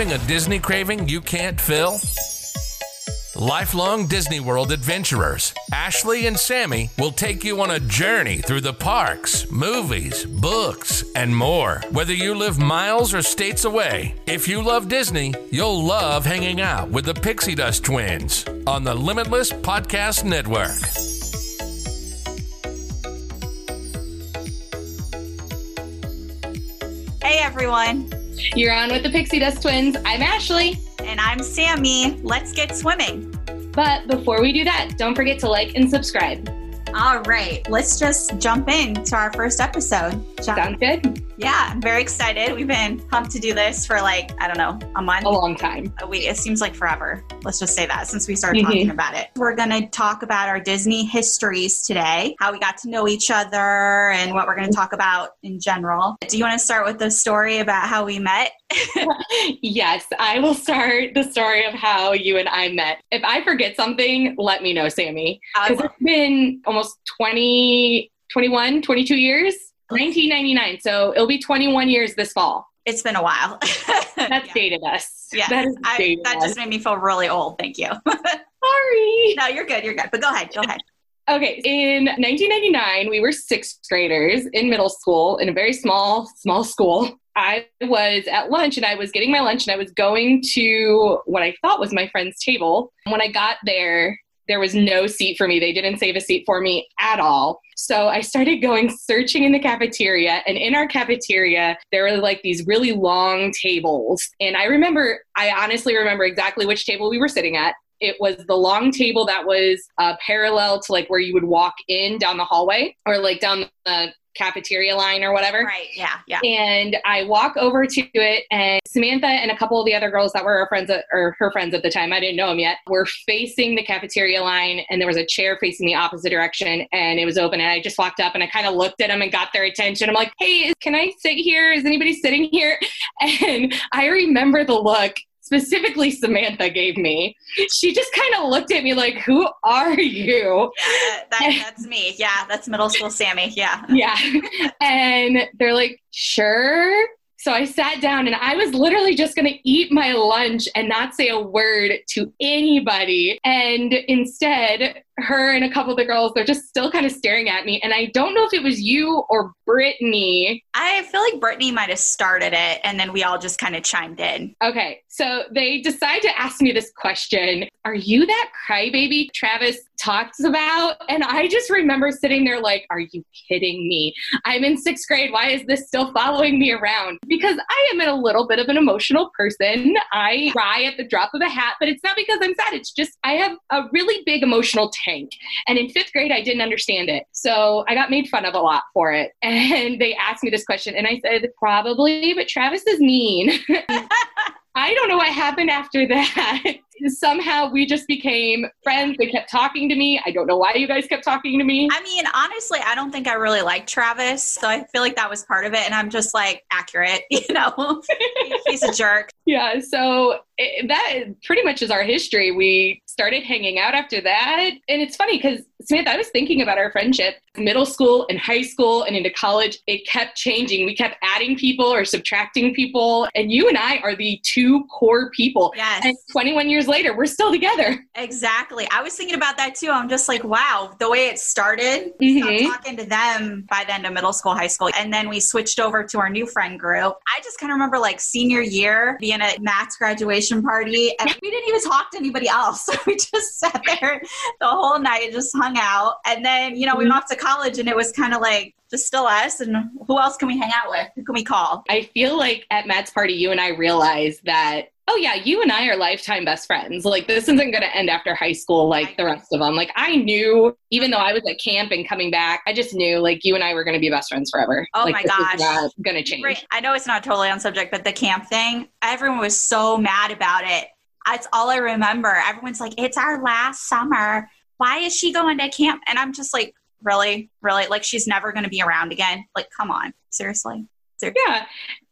Having a Disney craving you can't fill? Lifelong Disney World adventurers, Ashley and Sammy will take you on a journey through the parks, movies, books, and more. Whether you live miles or states away, if you love Disney, you'll love hanging out with the Pixie Dust twins on the Limitless Podcast Network. Hey, everyone. You're on with the Pixie Dust Twins. I'm Ashley. And I'm Sammy. Let's get swimming. But before we do that, don't forget to like and subscribe. All right. Let's just jump into our first episode. Jump- Sounds good? Yeah, I'm very excited. We've been pumped to do this for like, I don't know, a month. A long time. a week. It seems like forever. Let's just say that since we started Mhm. talking about it. We're going to talk about our Disney histories today, how we got to know each other, and what we're going to talk about in general. Do you want to start with the story about how we met? Yes, I will start the story of how you and I met. If I forget something, let me know, Sammy. Because it's been almost 20, 21, 22 years. 1999. So it'll be 21 years this fall. it's been a while. That's yeah. dated us. Yeah, That is I, that us. just made me feel really old. Thank you. Sorry. no, you're good. You're good. But go ahead. Go ahead. Okay, in 1999, we were sixth graders in middle school in a very small, small school. I was at lunch and I was getting my lunch and I was going to what I thought was my friend's table. When I got there, there was no seat for me. They didn't save a seat for me at all. So I started going searching in the cafeteria. And in our cafeteria, there were like these really long tables. And I remember, I honestly remember exactly which table we were sitting at it was the long table that was uh, parallel to like where you would walk in down the hallway or like down the cafeteria line or whatever. Right. Yeah. Yeah. And I walk over to it, and Samantha and a couple of the other girls that were her friends at, or her friends at the time, I didn't know them yet, were facing the cafeteria line, and there was a chair facing the opposite direction, and it was open. And I just walked up and I kind of looked at them and got their attention. I'm like, "Hey, is- can I sit here? Is anybody sitting here?" And I remember the look. Specifically, Samantha gave me. She just kind of looked at me like, "Who are you?" Yeah, that, that, that's me. Yeah, that's middle school Sammy. Yeah. yeah. And they're like, sure. So I sat down and I was literally just going to eat my lunch and not say a word to anybody. And instead, her and a couple of the girls, they're just still kind of staring at me. And I don't know if it was you or Brittany. I feel like Brittany might have started it, and then we all just kind of chimed in. Okay, so they decide to ask me this question Are you that crybaby Travis talks about? And I just remember sitting there like, Are you kidding me? I'm in sixth grade. Why is this still following me around? Because I am a little bit of an emotional person. I cry at the drop of a hat, but it's not because I'm sad. It's just I have a really big emotional tank. And in fifth grade, I didn't understand it. So I got made fun of a lot for it. And they asked me this question, and I said, Probably, but Travis is mean. I don't know what happened after that. Somehow we just became friends. They kept talking to me. I don't know why you guys kept talking to me. I mean, honestly, I don't think I really like Travis, so I feel like that was part of it. And I'm just like accurate, you know, he's a jerk. Yeah, so it, that pretty much is our history. We started hanging out after that. And it's funny because, Samantha, I was thinking about our friendship. Middle school and high school and into college, it kept changing. We kept adding people or subtracting people. And you and I are the two core people. Yes. And 21 years later, we're still together. Exactly. I was thinking about that too. I'm just like, wow, the way it started, Mhm. talking to them by the end of middle school, high school. And then we switched over to our new friend group. I just kind of remember like senior year being at Matt's graduation party and we didn't even talk to anybody else. we just sat there the whole night and just hung out. And then, you know, we mm-hmm. went off to college and it was kind of like just still us and who else can we hang out with? Who can we call? I feel like at Matt's party, you and I realized that, oh, yeah, you and I are lifetime best friends. Like, this isn't going to end after high school like the rest of them. Like, I knew, even though I was at camp and coming back, I just knew, like, you and I were going to be best friends forever. Oh like, my this gosh. not going to change. Right. I know it's not totally on subject, but the camp thing, everyone was so mad about it. That's all I remember. Everyone's like, it's our last summer. Why is she going to camp? And I'm just like, really? Really? Like, she's never going to be around again? Like, come on. Seriously? Seriously? Yeah.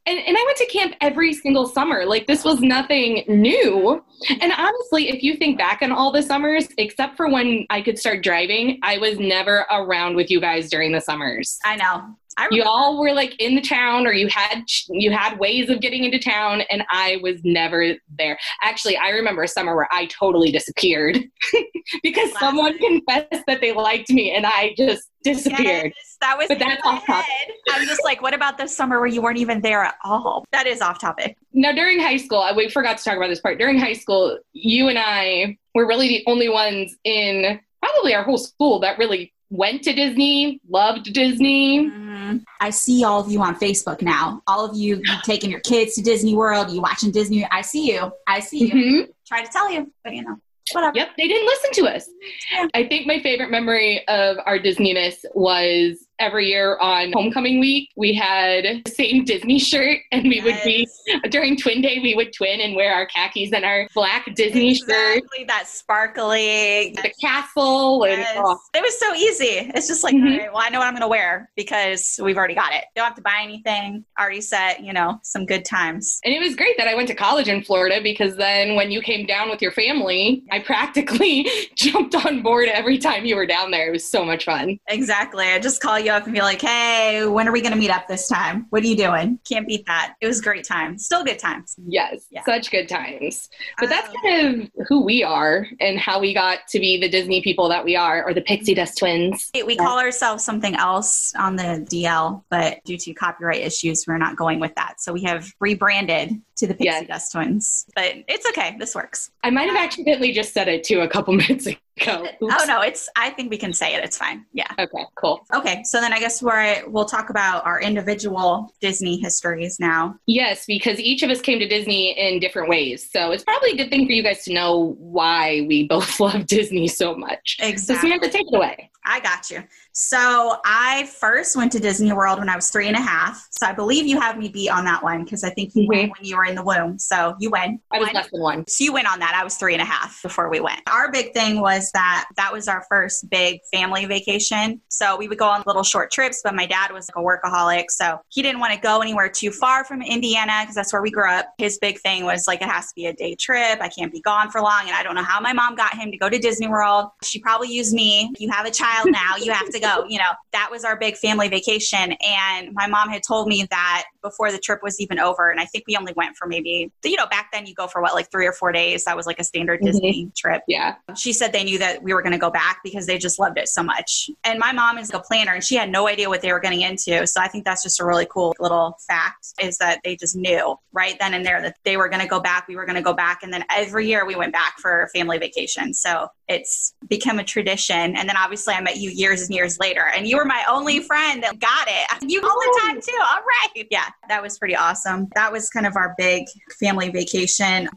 And, and I went to camp every single summer. Like, this was nothing new. And honestly, if you think back on all the summers, except for when I could start driving, I was never around with you guys during the summers. I know. I you all were like in the town or you had you had ways of getting into town and i was never there actually i remember a summer where i totally disappeared because Classic. someone confessed that they liked me and i just disappeared Yes, that was But that's off topic. I'm just like, what about this summer where you weren't even there at all? That is off topic. now during high school I- we forgot to talk about this part during high school you and i were really the only ones in probably our whole school that really went to disney loved disney Mhm. I see all of you on Facebook now. All of you, taking your kids to Disney World, you watching Disney. I see you. I see you. Mhm. Try to tell you, but you know, whatever. Yep, they didn't listen to us. Yeah. I think my favorite memory of our Disneyness was every year on homecoming week, we had the same Disney shirt, and we would be during Twin Day, we would twin and wear our khakis and our black Disney shirt, exactly that sparkly. the castle, and oh, It was so easy. It's just like, Mhm. right, well, I know what I'm going to wear because we've already got it. Don't have to buy anything. Already set, you know, some good times. and it was great that I went to college in Florida because then when you came down with your family, I practically jumped on board every time you were down there. It was so much fun. Exactly. I just call you up and be like, hey, when are we going to meet up this time? What are you doing? Can't beat that. It was great time. Still good times. Yes, Yeah. such good times. But that's Um, kind of who we are and how we got to be the Disney people that we are, or the Pixie Dust twins. We call ourselves something else on the DL, but due to copyright issues, we're not going with that. So we have rebranded to the Pixie Yes. Dust Twins. But it's okay. This works. I might have uh, accidentally just said it too a couple minutes ago. Oh, Oops. Oh, no. It's, I think we can say it. It's fine. Yeah. Okay, cool. Okay, so then I guess we're, we'll talk about our individual Disney histories now. Yes, because each of us came to Disney in different ways. So it's probably a good thing for you guys to know why we both love Disney so much. Exactly. So. Samantha, take it away. I got you. So I first went to Disney World when I was three and a half. So I believe you have me beat on that one because I think you went mm-hmm. when you were in the womb. So you win. I was less than one. So you went on that. I was three and a half before we went. Our big thing was that that was our first big family vacation. So we would go on little short trips, but my dad was like a workaholic. So he didn't want to go anywhere too far from Indiana because that's where we grew up. His big thing was like, it has to be a day trip. I can't be gone for long. And I don't know how my mom got him to go to Disney World. She probably used me. You have a child now. You have to go. You know, that was our big family vacation. And my mom had told me that before the trip was even over. And I think we only went for maybe, you know, back then you go for what, like three or four days. That was like a standard Mhm. Disney trip. Yeah. She said they knew that we were going to go back because they just loved it so much. And my mom is a planner and she had no idea what they were getting into. So I think that's just a really cool little fact is that they just knew right then and there that they were going to go back. We were going to go back. And then every year we went back for family vacation. So it's become a tradition. And then obviously I met you years and years later and you were my only friend that got it. You all the oh. time too. All right. Yeah, that was pretty awesome. That was kind of our big family vacation.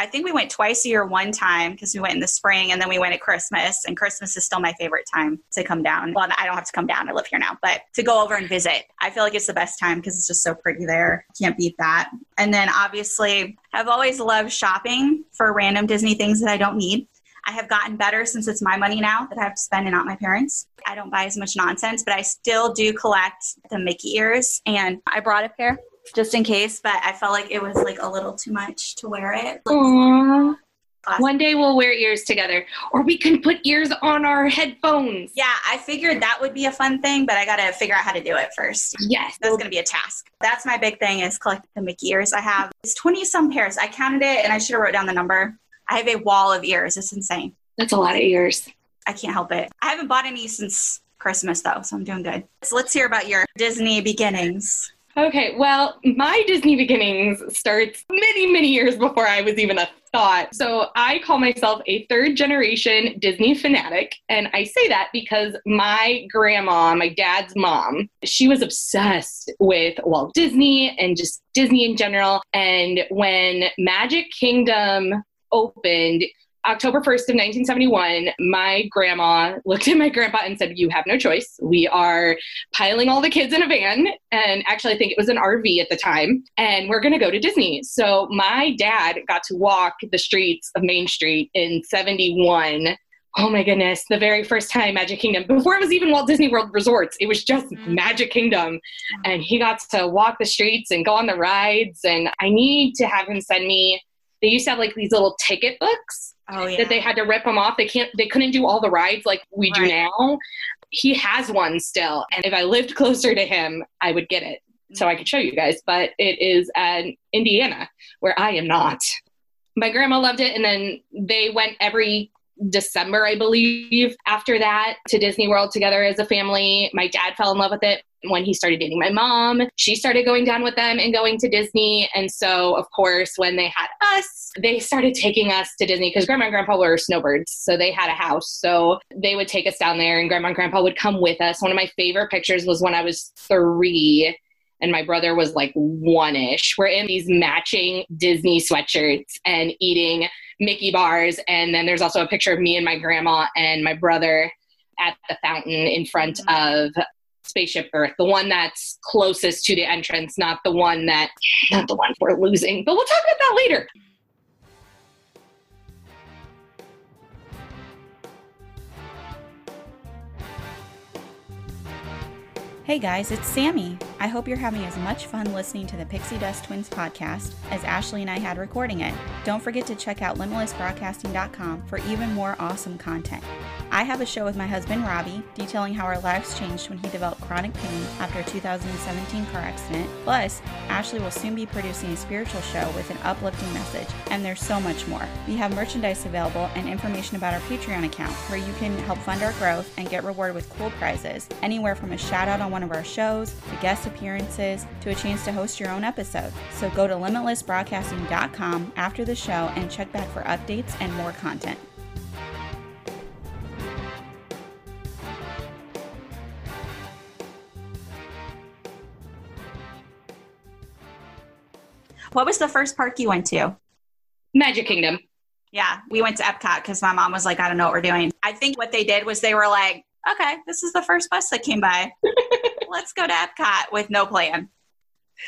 I think we went twice a year one time because we went in the spring and then we went at Christmas. And Christmas is still my favorite time to come down. Well, I don't have to come down, I live here now, but to go over and visit. I feel like it's the best time because it's just so pretty there. Can't beat that. And then obviously, I've always loved shopping for random Disney things that I don't need. I have gotten better since it's my money now that I have to spend and not my parents. I don't buy as much nonsense, but I still do collect the Mickey ears. And I brought a pair just in case, but I felt like it was like a little too much to wear it. One day we'll wear ears together, or we can put ears on our headphones. Yeah, I figured that would be a fun thing, but I got to figure out how to do it first. Yes. That's going to be a task. That's my big thing is collect the Mickey ears. I have it's 20 some pairs. I counted it and I should have wrote down the number. I have a wall of ears. It's insane. That's a lot of ears. I can't help it. I haven't bought any since Christmas though, so I'm doing good. So let's hear about your Disney beginnings. Okay, well, my Disney beginnings starts many, many years before I was even a thought. So I call myself a third generation Disney fanatic. And I say that because my grandma, my dad's mom, she was obsessed with Walt Disney and just Disney in general. And when Magic Kingdom opened, October 1st of 1971, my grandma looked at my grandpa and said, You have no choice. We are piling all the kids in a van. And actually, I think it was an RV at the time. And we're going to go to Disney. So my dad got to walk the streets of Main Street in 71 oh my goodness, the very first time Magic Kingdom, before it was even Walt Disney World Resorts, it was just mm-hmm. Magic Kingdom. And he got to walk the streets and go on the rides. And I need to have him send me, they used to have like these little ticket books oh, yeah. that they had to rip them off. They can't, they couldn't do all the rides like we right. do now. He has one still, and if I lived closer to him, I would get it so I could show you guys. But it is in Indiana, where I am not. My grandma loved it, and then they went every December, I believe, after that to Disney World together as a family. My dad fell in love with it when he started dating my mom. She started going down with them and going to Disney. And so, of course, when they had us, they started taking us to Disney because grandma and grandpa were snowbirds. So they had a house. So they would take us down there and grandma and grandpa would come with us. One of my favorite pictures was when I was three and my brother was like one ish. We're in these matching Disney sweatshirts and eating Mickey bars. And then there's also a picture of me and my grandma and my brother at the fountain in front mm-hmm. of Spaceship Earth, the one that's closest to the entrance, not the one that, not the one we're losing. But we'll talk about that later. Hey guys, it's Sammy. I hope you're having as much fun listening to the Pixie Dust Twins podcast as Ashley and I had recording it. Don't forget to check out limitlessbroadcasting.com for even more awesome content. I have a show with my husband Robbie detailing how our lives changed when he developed chronic pain after a 2017 car accident. Plus, Ashley will soon be producing a spiritual show with an uplifting message, and there's so much more. We have merchandise available and information about our Patreon account where you can help fund our growth and get rewarded with cool prizes, anywhere from a shout out on one of our shows to guest appearances to a chance to host your own episode. So go to limitlessbroadcasting.com after the show and check back for updates and more content. What was the first park you went to? Magic Kingdom. Yeah, we went to Epcot because my mom was like, I don't know what we're doing. I think what they did was they were like, okay, this is the first bus that came by. Let's go to Epcot with no plan.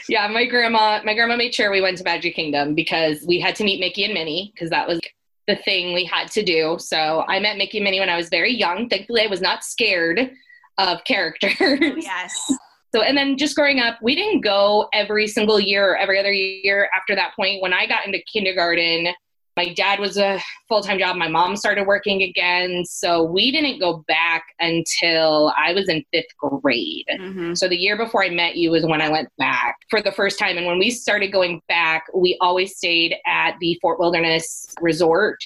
Yeah, my grandma, my grandma made sure we went to Magic Kingdom because we had to meet Mickey and Minnie because that was the thing we had to do. So I met Mickey and Minnie when I was very young. Thankfully, I was not scared of characters. Oh, yes. So, and then just growing up, we didn't go every single year or every other year after that point. When I got into kindergarten, my dad was a full-time job. My mom started working again. So we didn't go back until i was in fifth grade. Mm-hmm. so the year before i met you was when i went back for the first time. And when we started going back we always stayed at the fort wilderness resort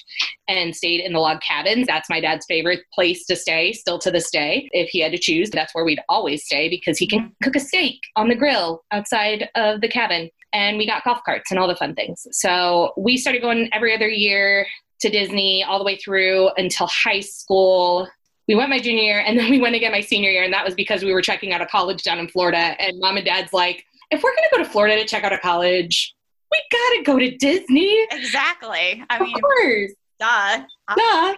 and stayed in the log cabins. That's my dad's favorite place to stay still to this day. If he had to choose that's where we'd always stay because he can mm-hmm. cook a steak on the grill outside of the cabin and we got golf carts and all the fun things. So we started going every other year to Disney all the way through until high school. We went my junior year and then we went again my senior year. And that was because we were checking out a college down in Florida. And mom and dad's like, if we're going to go to Florida to check out a college, we got to go to Disney. Exactly. I of mean, course. Duh. Duh.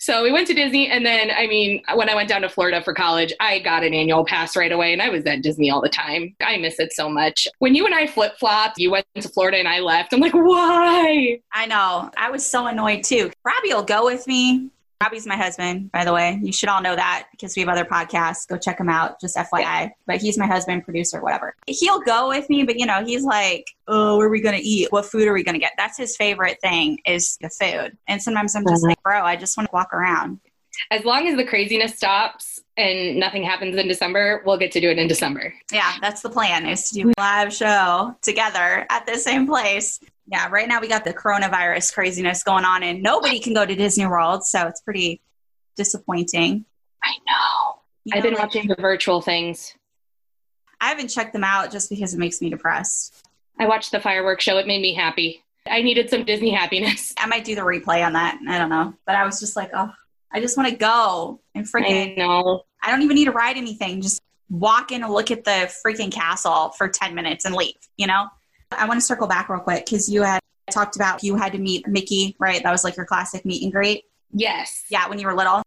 So we went to Disney, and then I mean, when I went down to Florida for college, I got an annual pass right away, and I was at Disney all the time. I miss it so much. When you and I flip flopped, you went to Florida and I left. I'm like, why? I know. I was so annoyed too. Robbie will go with me, Robbie's my husband, by the way. You should all know that because we have other podcasts. Go check him out, just FYI. But he's my husband, producer, whatever. He'll go with me, but you know, he's like, oh, where are we going to eat? What food are we going to get? That's his favorite thing is the food. And sometimes I'm just uh-huh. like, bro, I just want to walk around. As long as the craziness stops and nothing happens in December, we'll get to do it in December. Yeah, that's the plan is to do a live show together at the same place. Yeah, right now we got the coronavirus craziness going on and nobody can go to Disney World, so it's pretty disappointing. I know. You I've been like, watching the virtual things. I haven't checked them out just because it makes me depressed. I watched the fireworks show. It made me happy. I needed some Disney happiness. I might do the replay on that. I don't know. But I was just like, oh, I just want to go and I freaking, know. I don't even need to ride anything. Just walk in and look at the freaking castle for 10 minutes and leave, you know? I want to circle back real quick because you had talked about you had to meet Mickey, right? That was like your classic meet and greet. Yes. Yeah, when you were little.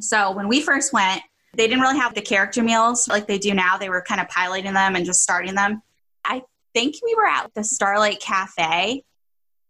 So when we first went, they didn't really have the character meals like they do now. They were kind of piloting them and just starting them. I think we were at the Starlight Cafe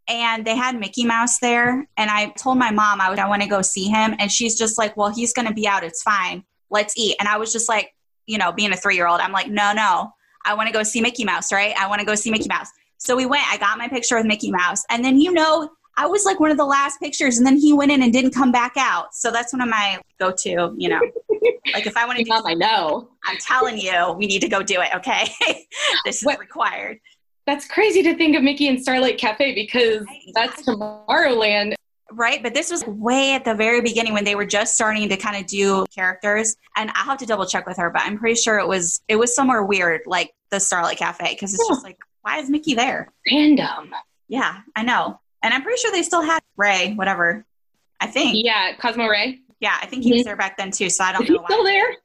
and they had Mickey Mouse there. And I told my mom I, would, I want to go see him. And she's just like, well, he's going to be out. It's fine. Let's eat. And I was just like, you know, being a three year old, I'm like, no, no, I want to go see Mickey Mouse, right? I want to go see Mickey Mouse. So we went, I got my picture with Mickey Mouse. And then, you know, I was like one of the last pictures. And then he went in and didn't come back out. So that's one of my go to, you know, like if I want to do Mom, I know. I'm telling you, we need to go do it, okay? this is What- required. That's crazy to think of Mickey and Starlight Cafe because that's Tomorrowland. Right? But this was way at the very beginning when they were just starting to kind of do characters. And I'll have to double check with her, but I'm pretty sure it was it was somewhere weird, like the Starlight Cafe, because it's just like, why is Mickey there? Random. Yeah, I know. And I'm pretty sure they still had Ray, whatever. I think. Yeah, Cosmo Ray. Yeah, I think he was mm-hmm. there back then too, so I don't Is know why. still there?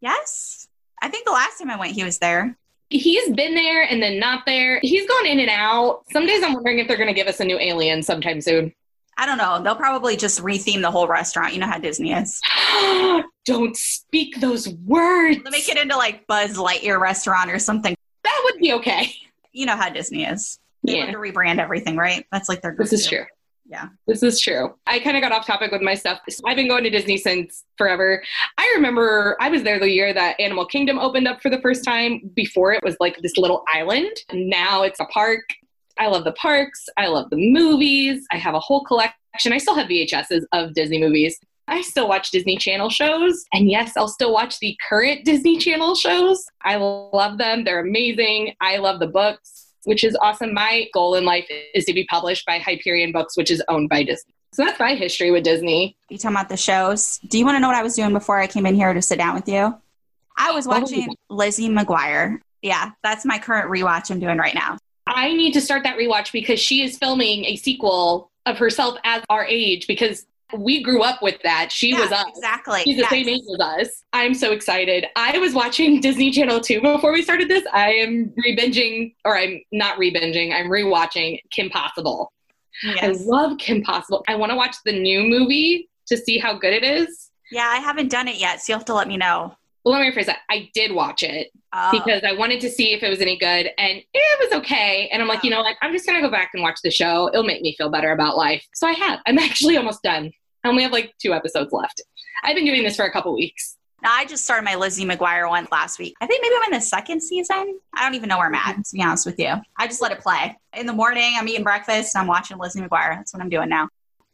Yes. I think the last time I went he was there. He's been there and then not there. He's gone in and out. Some days I'm wondering if they're going to give us a new alien sometime soon. I don't know. They'll probably just retheme the whole restaurant. You know how Disney is. Don't speak those words. They'll make it into like Buzz Lightyear restaurant or something. That would be okay. You know how Disney is. They Yeah. to rebrand everything, right? That's like their This is true. Yeah. This is true. I kind of got off topic with my stuff. So I've been going to Disney since forever. I remember I was there the year that Animal Kingdom opened up for the first time. Before it was like this little island. Now it's a park. I love the parks. I love the movies. I have a whole collection. I still have VHSs of Disney movies. I still watch Disney Channel shows. And yes, I'll still watch the current Disney Channel shows. I love them. They're amazing. I love the books, which is awesome. My goal in life is to be published by Hyperion Books, which is owned by Disney. So that's my history with Disney. You talking about the shows? Do you want to know what I was doing before I came in here to sit down with you? I was was watching Lizzie McGuire. Yeah, that's my current rewatch I'm doing right now. I need to start that rewatch because she is filming a sequel of herself as our age because we grew up with that. She Yeah, was us. Exactly. She's the Yes. same age as us. I'm so excited. I was watching Disney Channel 2 before we started this. I am re-binging, or I'm not re-binging, I'm re-watching Kim Possible. I love Kim Possible. I want to watch the new movie to see how good it is. Yeah, I haven't done it yet, so you'll have to let me know. Well, let me rephrase that. I did watch it Oh, because I wanted to see if it was any good, and it was okay. And I'm like, you know what? I'm just gonna go back and watch the show. It'll make me feel better about life. So I have. I'm actually almost done. I only have like two episodes left. I've been doing this for a couple weeks. I just started my Lizzie McGuire one last week. I think maybe I'm in the second season. I don't even know where I'm at, to be honest with you. I just let it play. In the morning, I'm eating breakfast and I'm watching Lizzie McGuire. That's what I'm doing now.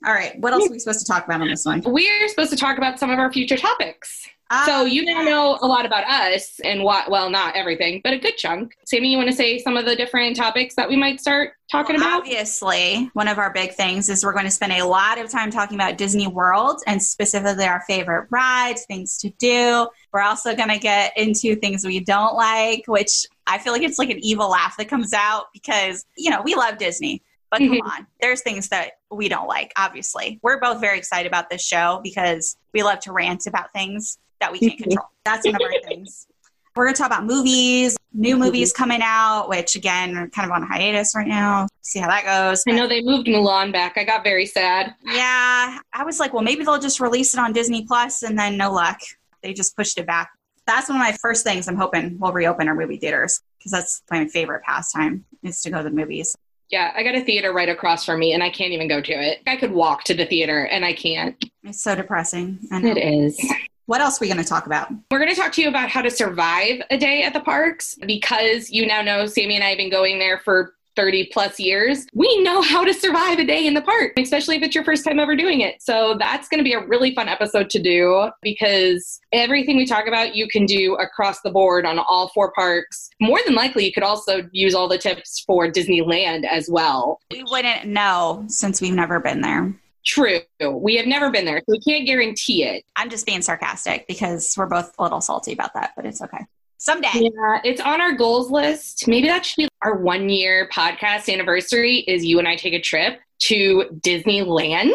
All right. What else are we supposed to talk about on this one? We're supposed to talk about some of our future topics. So Um, you now know a lot about us and what, well, not everything, but a good chunk. Sammy, you want to say some of the different topics that we might start talking about? Obviously, one of our big things is we're going to spend a lot of time talking about Disney World and specifically our favorite rides, things to do. We're also going to get into things we don't like, which I feel like it's like an evil laugh that comes out because, you know, we love Disney. But come Mhm. on, there's things that we don't like, obviously. We're both very excited about this show because we love to rant about things that we can't control. That's one of our things. We're going to talk about movies, new mm-hmm. movies coming out, which again are kind of on hiatus right now. See how that goes. I know they moved Mulan back. I got very sad. Yeah, I was like, well, maybe they'll just release it on Disney Plus, and then no luck. They just pushed it back. That's one of my first things I'm hoping we'll reopen our movie theaters because that's my favorite pastime is to go to the movies. Yeah, I got a theater right across from me and I can't even go to it. I could walk to the theater and I can't. It's so depressing. It is. What else are we going to talk about? We're going to talk to you about how to survive a day at the parks because you now know Sammy and I have been going there for 30 plus years. We know how to survive a day in the park, especially if it's your first time ever doing it. So that's going to be a really fun episode to do because everything we talk about you can do across the board on all four parks. More than likely, you could also use all the tips for Disneyland as well. We wouldn't know since we've never been there. True. We have never been there, so we can't guarantee it. I'm just being sarcastic because we're both a little salty about that, but it's okay. Someday. Yeah, it's on our goals list. Maybe that should be our one year podcast anniversary is you and I take a trip to Disneyland.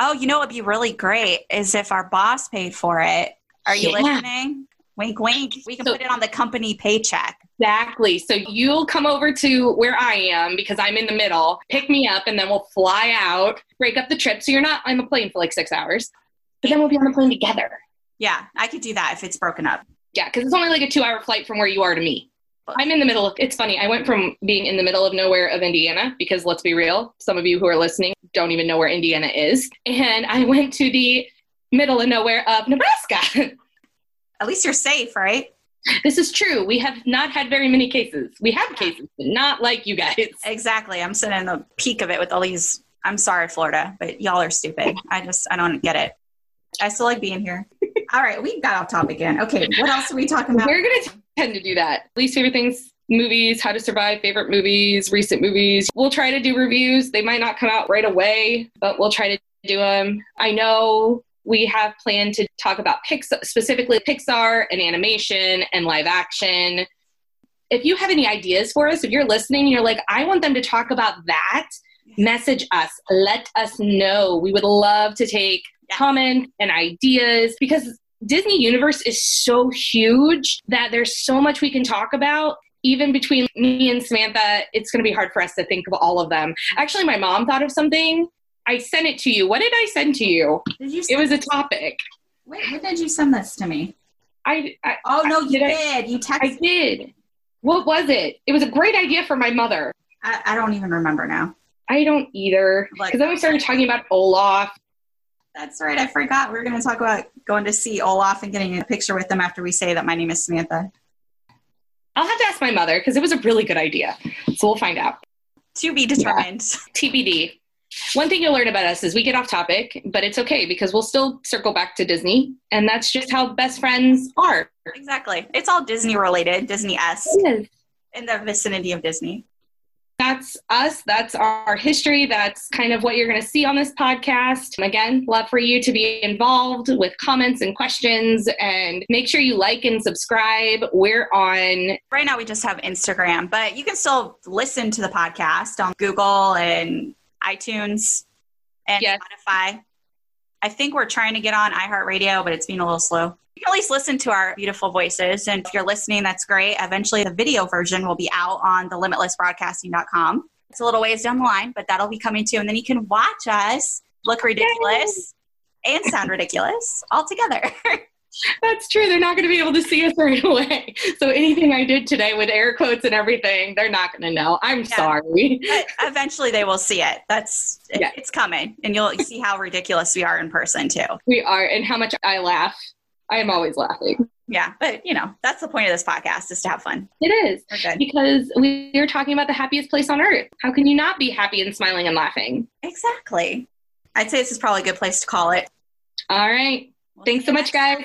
Oh, you know what would be really great is if our boss paid for it. Are you Yeah. listening? Wink, wink. We can So- put it on the company paycheck. Exactly. So you'll come over to where I am because I'm in the middle, pick me up, and then we'll fly out, break up the trip. So you're not on the plane for like six hours, but then we'll be on the plane together. Yeah, I could do that if it's broken up. Yeah, because it's only like a two hour flight from where you are to me. I'm in the middle of, it's funny. I went from being in the middle of nowhere of Indiana because let's be real, some of you who are listening don't even know where Indiana is. And I went to the middle of nowhere of Nebraska. At least you're safe, right? This is true. We have not had very many cases. We have cases, but not like you guys. Exactly. I'm sitting in the peak of it with all these. I'm sorry, Florida, but y'all are stupid. I just, I don't get it. I still like being here. All right, we got off topic again. Okay, what else are we talking about? We're going to tend to do that. Least favorite things, movies, how to survive favorite movies, recent movies. We'll try to do reviews. They might not come out right away, but we'll try to do them. I know we have planned to talk about Pixar, specifically Pixar and animation and live action. If you have any ideas for us, if you're listening and you're like, I want them to talk about that, message us. Let us know. We would love to take comments and ideas because Disney Universe is so huge that there's so much we can talk about. Even between me and Samantha, it's going to be hard for us to think of all of them. Actually, my mom thought of something. I sent it to you. What did I send to you? Did you? It was a topic. wait, when did you send this to me? I, I Oh no, you Did I- did. You I texted. did. What was it? It was a great idea for my mother. I, I don't even remember now. I don't either. Like- Because then we started talking about Olaf. That's right. I forgot. We were going to talk about going to see Olaf and getting a picture with them after we say that my name is Samantha. I'll have to ask my mother because it was a really good idea. So we'll find out. To be determined. TBD. One thing you'll learn about us is we get off topic, but it's okay because we'll still circle back to Disney. And that's just how best friends are. Exactly. It's all Disney related, Disney S, Yes. in the vicinity of Disney. That's us. That's our history. That's kind of what you're going to see on this podcast. Again, love for you to be involved with comments and questions and make sure you like and subscribe. We're on Right now, we just have Instagram, but you can still listen to the podcast on Google and iTunes and Yes. Spotify. I think we're trying to get on iHeartRadio, but it's been a little slow. You can at least listen to our beautiful voices. And if you're listening, that's great. Eventually, the video version will be out on the limitlessbroadcasting.com. It's a little ways down the line, but that'll be coming too. And then you can watch us look ridiculous and sound ridiculous all together. That's true. They're not going to be able to see us right away. So anything I did today with air quotes and everything, they're not going to know. I'm sorry. but eventually they will see it. That's it- Yeah. it's coming, and you'll see how ridiculous we are in person too. We are, and how much I laugh. I am always laughing. Yeah, but you know that's the point of this podcast is to have fun. It is because we are talking about the happiest place on earth. How can you not be happy and smiling and laughing? Exactly. I'd say this is probably a good place to call it. All right. We'll Thanks so much, guys.